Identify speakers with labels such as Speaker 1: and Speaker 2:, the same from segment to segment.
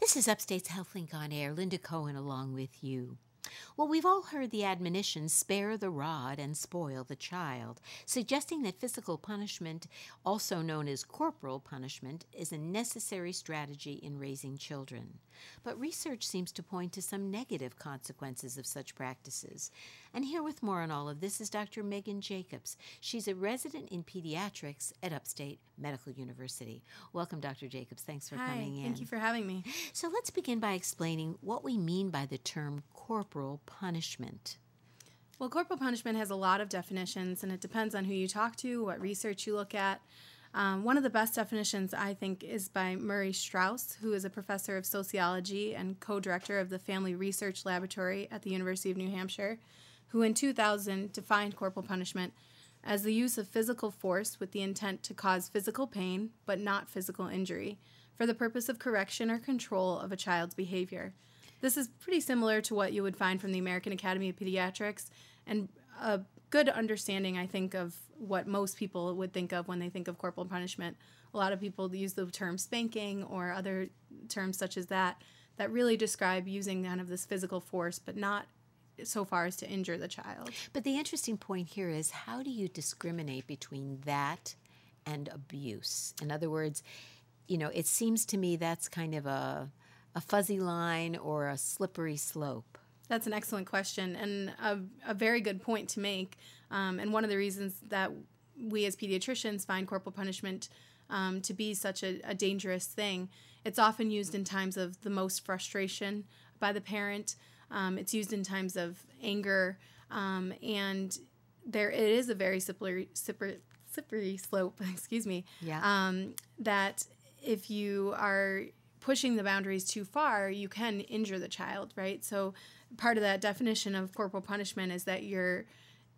Speaker 1: This is Upstate's HealthLink on Air. Linda Cohen along with you. Well, we've all heard the admonition spare the rod and spoil the child, suggesting that physical punishment, also known as corporal punishment, is a necessary strategy in raising children. But research seems to point to some negative consequences of such practices. And here with more on all of this is Dr. Megan Jacobs. She's a resident in pediatrics at Upstate Medical University. Welcome, Dr. Jacobs. Thanks for
Speaker 2: Hi,
Speaker 1: coming in.
Speaker 2: Thank you for having me.
Speaker 1: So let's begin by explaining what we mean by the term corporal punishment.
Speaker 2: Well, corporal punishment has a lot of definitions, and it depends on who you talk to, what research you look at. Um, one of the best definitions, I think, is by Murray Straus, who is a professor of sociology and co director of the Family Research Laboratory at the University of New Hampshire, who in 2000 defined corporal punishment as the use of physical force with the intent to cause physical pain, but not physical injury, for the purpose of correction or control of a child's behavior. This is pretty similar to what you would find from the American Academy of Pediatrics and a good understanding, I think, of what most people would think of when they think of corporal punishment. A lot of people use the term spanking or other terms such as that that really describe using kind of this physical force, but not so far as to injure the child.
Speaker 1: But the interesting point here is how do you discriminate between that and abuse? In other words, you know, it seems to me that's kind of a a fuzzy line or a slippery slope?
Speaker 2: That's an excellent question and a, a very good point to make. Um, and one of the reasons that we as pediatricians find corporal punishment um, to be such a, a, dangerous thing. It's often used in times of the most frustration by the parent. Um, it's used in times of anger, um, and there it is a very slippery, slippery, slippery slope. Excuse me.
Speaker 1: Yeah.
Speaker 2: Um, that if you are pushing the boundaries too far, you can injure the child, right? So part of that definition of corporal punishment is that you're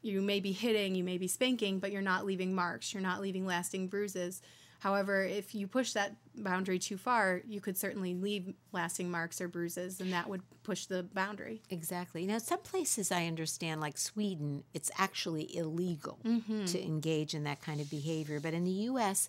Speaker 2: you may be hitting, you may be spanking, but you're not leaving marks, you're not leaving lasting bruises. However, if you push that boundary too far, you could certainly leave lasting marks or bruises, and that would push the boundary.
Speaker 1: Exactly. Now, some places I understand, like Sweden, it's actually illegal mm-hmm. to engage in that kind of behavior. But in the U.S.,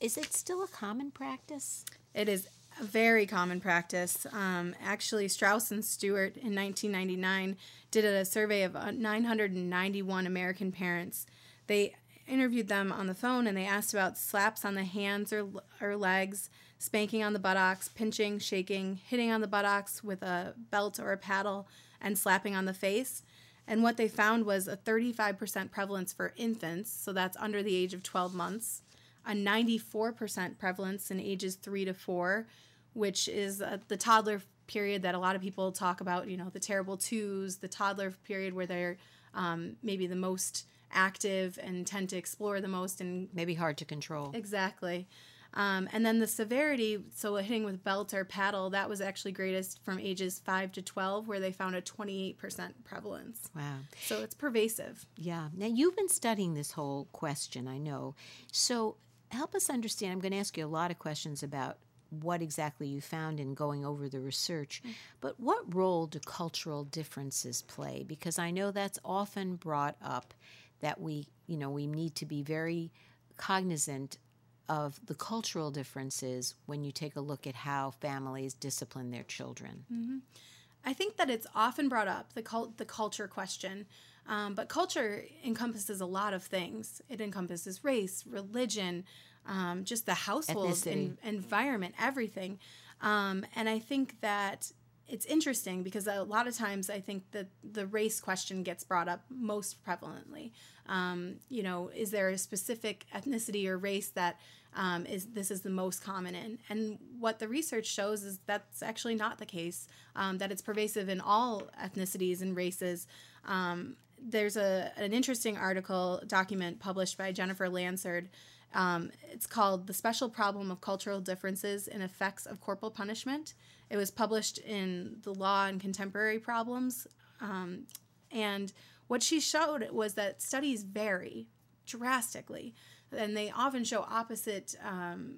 Speaker 1: is it still a common practice?
Speaker 2: It is a very common practice. Um, actually, Straus and Stewart in 1999 did a survey of uh, 991 American parents. They interviewed them on the phone and they asked about slaps on the hands or, or legs, spanking on the buttocks, pinching, shaking, hitting on the buttocks with a belt or a paddle, and slapping on the face. And what they found was a 35% prevalence for infants, so that's under the age of 12 months a 94% prevalence in ages three to four, which is uh, the toddler period that a lot of people talk about, you know, the terrible twos, the toddler period where they're um, maybe the most active and tend to explore the most and
Speaker 1: maybe hard to control.
Speaker 2: Exactly. Um, and then the severity, so hitting with belt or paddle, that was actually greatest from ages 5 to 12, where they found a 28% prevalence.
Speaker 1: Wow.
Speaker 2: So it's pervasive.
Speaker 1: Yeah. Now, you've been studying this whole question, I know. So help us understand. I'm going to ask you a lot of questions about what exactly you found in going over the research, mm. but what role do cultural differences play? Because I know that's often brought up that we, you know, we need to be very cognizant of the cultural differences when you take a look at how families discipline their children.
Speaker 2: Mm-hmm. I think that it's often brought up the cult, the culture question, um, but culture encompasses a lot of things. It encompasses race, religion, um, just the household and environment, everything. Um, and I think that it's interesting because a lot of times I think that the race question gets brought up most prevalently. Um, you know, is there a specific ethnicity or race that um, is this is the most common in? And what the research shows is that's actually not the case. Um, that it's pervasive in all ethnicities and races. Um, there's a an interesting article document published by Jennifer Lansford um, it's called The Special Problem of Cultural Differences in Effects of Corporal Punishment. It was published in The Law and Contemporary Problems. Um, and what she showed was that studies vary drastically, and they often show opposite um,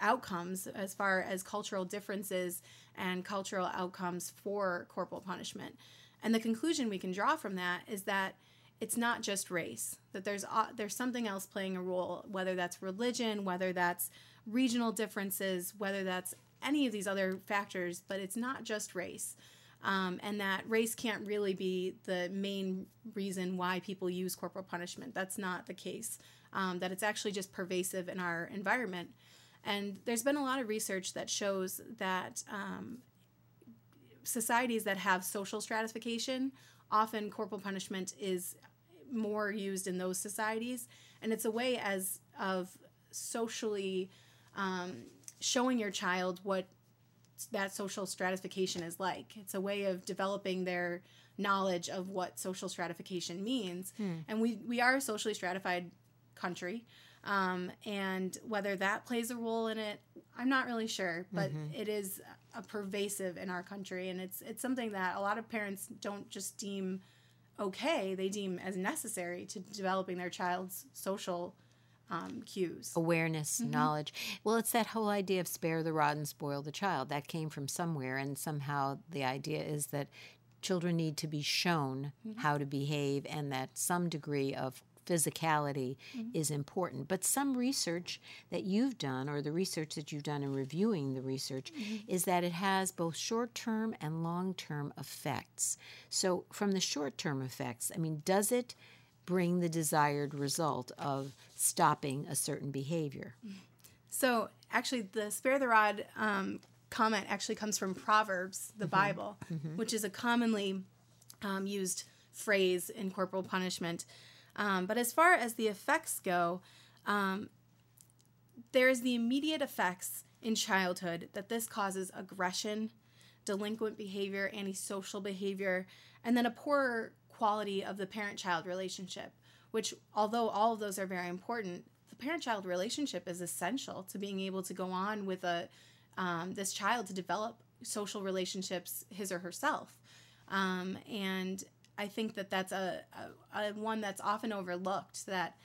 Speaker 2: outcomes as far as cultural differences and cultural outcomes for corporal punishment. And the conclusion we can draw from that is that it's not just race that there's uh, there's something else playing a role whether that's religion whether that's regional differences whether that's any of these other factors, but it's not just race. Um, and that race can't really be the main reason why people use corporal punishment. That's not the case. Um, that it's actually just pervasive in our environment. And there's been a lot of research that shows that um, societies that have social stratification, often corporal punishment is more used in those societies. And it's a way as of socially um, showing your child what that social stratification is like. It's a way of developing their knowledge of what social stratification means. Hmm. And we, we are a socially stratified country. Um, and whether that plays a role in it, I'm not really sure, but mm-hmm. it is a pervasive in our country, and it's it's something that a lot of parents don't just deem okay; they deem as necessary to developing their child's social um, cues.
Speaker 1: Awareness, mm-hmm. knowledge. Well, it's that whole idea of spare the rod and spoil the child. That came from somewhere, and somehow the idea is that children need to be shown mm-hmm. how to behave and that some degree of physicality mm-hmm. is important. But some research that you've done, or the research that you've done in reviewing the research, mm-hmm. is that it has both short term and long term effects. So, from the short term effects, I mean, does it bring the desired result of stopping a certain behavior?
Speaker 2: So, actually, the spare the rod um, comment actually comes from Proverbs, the mm-hmm. Bible, mm-hmm. which is a commonly um, used phrase in corporal punishment. Um, but as far as the effects go, um, there's the immediate effects in childhood that this causes aggression, delinquent behavior, antisocial behavior, and then a poorer quality of the parent child relationship, which, although all of those are very important, the parent child relationship is essential to being able to go on with a um, this child to develop social relationships his or herself. Um, and I think that that's a, a, a one that's often overlooked that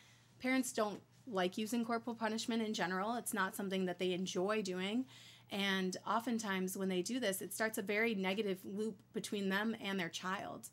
Speaker 2: parents don't like using corporal punishment in general. It's not something that they enjoy doing. And oftentimes, when they do this, it starts a very negative loop between them and their child.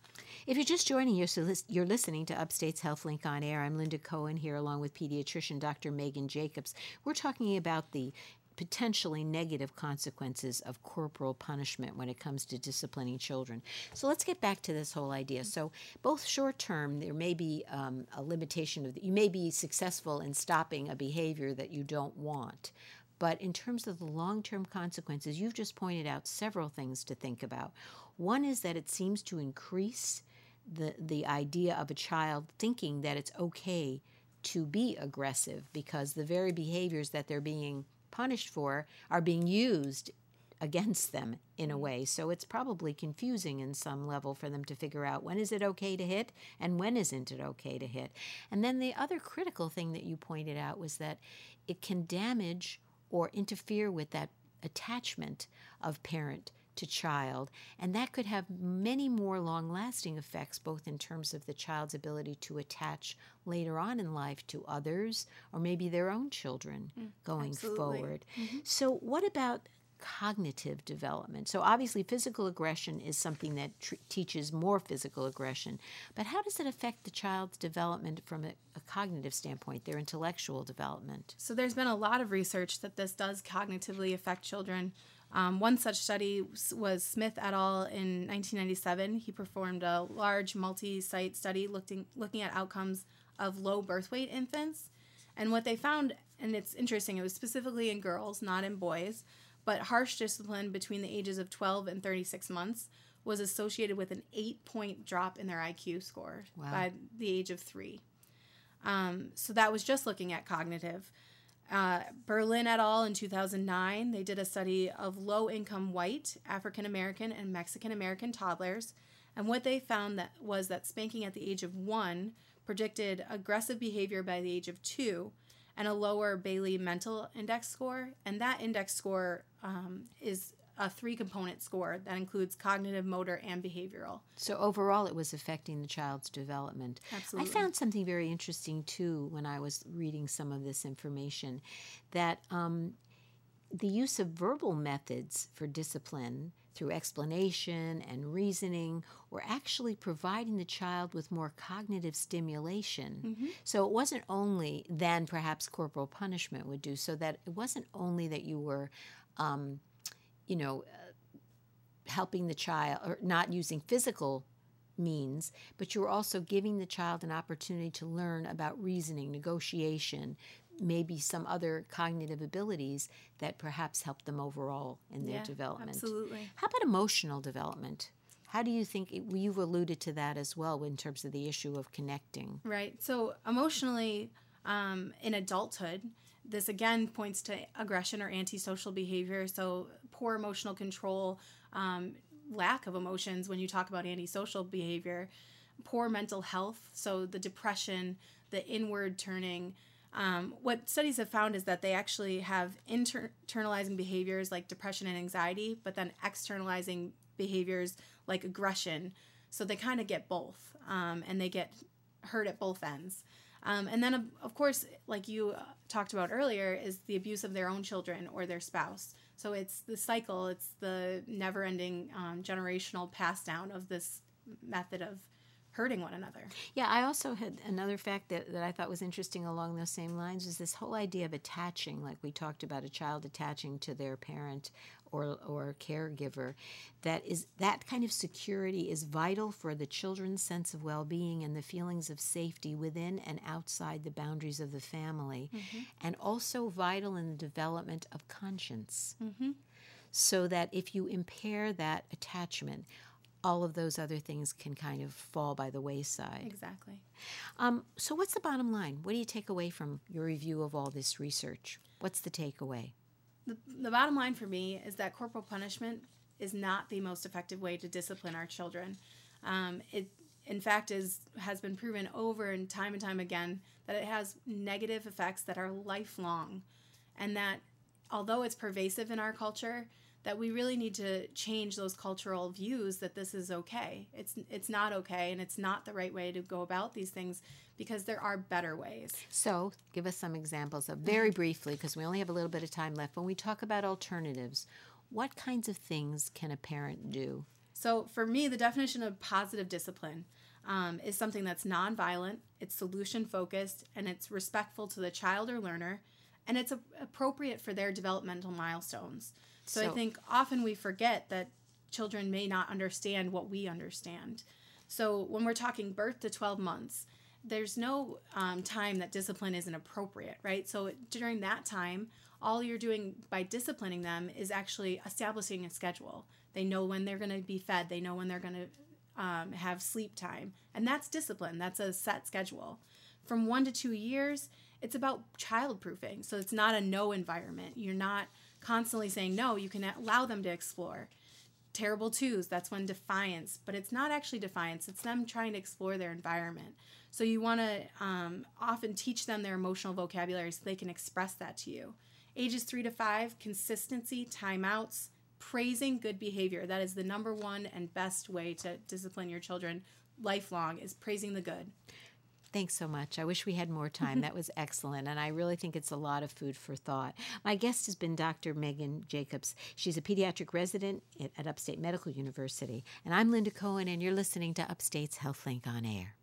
Speaker 1: If you're just joining us, you're listening to Upstate's Health Link on Air. I'm Linda Cohen here, along with pediatrician Dr. Megan Jacobs. We're talking about the potentially negative consequences of corporal punishment when it comes to disciplining children. So let's get back to this whole idea. So, both short term, there may be um, a limitation of, the, you may be successful in stopping a behavior that you don't want. But in terms of the long term consequences, you've just pointed out several things to think about. One is that it seems to increase the, the idea of a child thinking that it's okay to be aggressive because the very behaviors that they're being punished for are being used against them in a mm. way. So it's probably confusing in some level for them to figure out when is it okay to hit and when isn't it okay to hit. And then the other critical thing that you pointed out was that it can damage or interfere with that attachment of parent to child. And that could have many more long lasting effects, both in terms of the child's ability to attach later on in life to others or maybe their own children mm, going absolutely. forward. Mm-hmm. So, what about cognitive development. So, obviously, physical aggression is something that tr- teaches more physical aggression. But how does it affect the child's development from a, a, cognitive standpoint, their intellectual development?
Speaker 2: So, there's been a lot of research that this does cognitively affect children. Um, one such study was Smith et al. in 1997. He performed a large multi site study looking, looking at outcomes of low birth weight infants. And what they found, and it's interesting, it was specifically in girls, not in boys, but harsh discipline between the ages of 12 and 36 months was associated with an eight point drop in their IQ score wow. by the age of three. Um, so that was just looking at cognitive. Uh, Berlin et al. in 2009, they did a study of low income white, African American, and Mexican American toddlers. And what they found that was that spanking at the age of one predicted aggressive behavior by the age of two and a lower Bayley mental index score. And that index score um, is a three component score that includes cognitive, motor, and behavioral.
Speaker 1: So overall, it was affecting the child's development.
Speaker 2: Absolutely.
Speaker 1: I found something very interesting too when I was reading some of this information that um, the use of verbal methods for discipline through explanation and reasoning were actually providing the child with more cognitive stimulation. Mm-hmm. So it wasn't only than perhaps corporal punishment would do, so that it wasn't only that you were um, you know, uh, helping the child or not using physical means, but you're also giving the child an opportunity to learn about reasoning, negotiation, maybe some other cognitive abilities that perhaps help them overall in their
Speaker 2: Yeah,
Speaker 1: development.
Speaker 2: absolutely.
Speaker 1: How about emotional development? How do you think you've alluded to that as well in terms of the issue of connecting?
Speaker 2: Right. So emotionally, um, in adulthood, this again points to aggression or antisocial behavior. So poor emotional control, um, lack of emotions when you talk about antisocial behavior, poor mental health. So the depression, the inward turning. Um, what studies have found is that they actually have inter- internalizing behaviors like depression and anxiety, but then externalizing behaviors like aggression. So they kind of get both, um, and they get hurt at both ends. Um, and then, of, of course, like you uh, talked about earlier, is the abuse of their own children or their spouse. So it's the cycle, it's the never ending um, generational pass down of this method of hurting one another.
Speaker 1: Yeah, I also had another fact that, that I thought was interesting along those same lines is this whole idea of attaching, like we talked about a child attaching to their parent or or caregiver. That is that kind of security is vital for the children's sense of well-being and the feelings of safety within and outside the boundaries of the family, mm-hmm. and also vital in the development of conscience. Mm-hmm. So that if you impair that attachment, all of those other things can kind of fall by the wayside.
Speaker 2: Exactly.
Speaker 1: Um, so, what's the bottom line? What do you take away from your review of all this research? What's the takeaway?
Speaker 2: The, the bottom line for me is that corporal punishment is not the most effective way to discipline our children. Um, it, in fact, is has been proven over and time and time again that it has negative effects that are lifelong, and that although it's pervasive in our culture, that we really need to change those cultural views that this is okay. It's it's not okay, and it's not the right way to go about these things because there are better ways.
Speaker 1: So, give us some examples of very briefly, because we only have a little bit of time left. When we talk about alternatives, what kinds of things can a parent do?
Speaker 2: So, for me, the definition of positive discipline um, is something that's nonviolent, it's solution focused, and it's respectful to the child or learner, and it's a- appropriate for their developmental milestones. So, I think often we forget that children may not understand what we understand. So, when we're talking birth to 12 months, there's no um, time that discipline isn't appropriate, right? So, during that time, all you're doing by disciplining them is actually establishing a schedule. They know when they're going to be fed, they know when they're going to um, have sleep time. And that's discipline, that's a set schedule. From one to two years, it's about child proofing. So, it's not a no environment. You're not constantly saying no, you can allow them to explore. Terrible twos that's when defiance but it's not actually defiance it's them trying to explore their environment. So you want to um, often teach them their emotional vocabulary so they can express that to you. Ages three to five consistency timeouts praising good behavior that is the number one and best way to discipline your children lifelong is praising the good
Speaker 1: Thanks so much. I wish we had more time. That was excellent. And I really think it's a lot of food for thought. My guest has been Dr. Megan Jacobs. She's a pediatric resident at, at Upstate Medical University. And I'm Linda Cohen, and you're listening to Upstate's HealthLink on Air.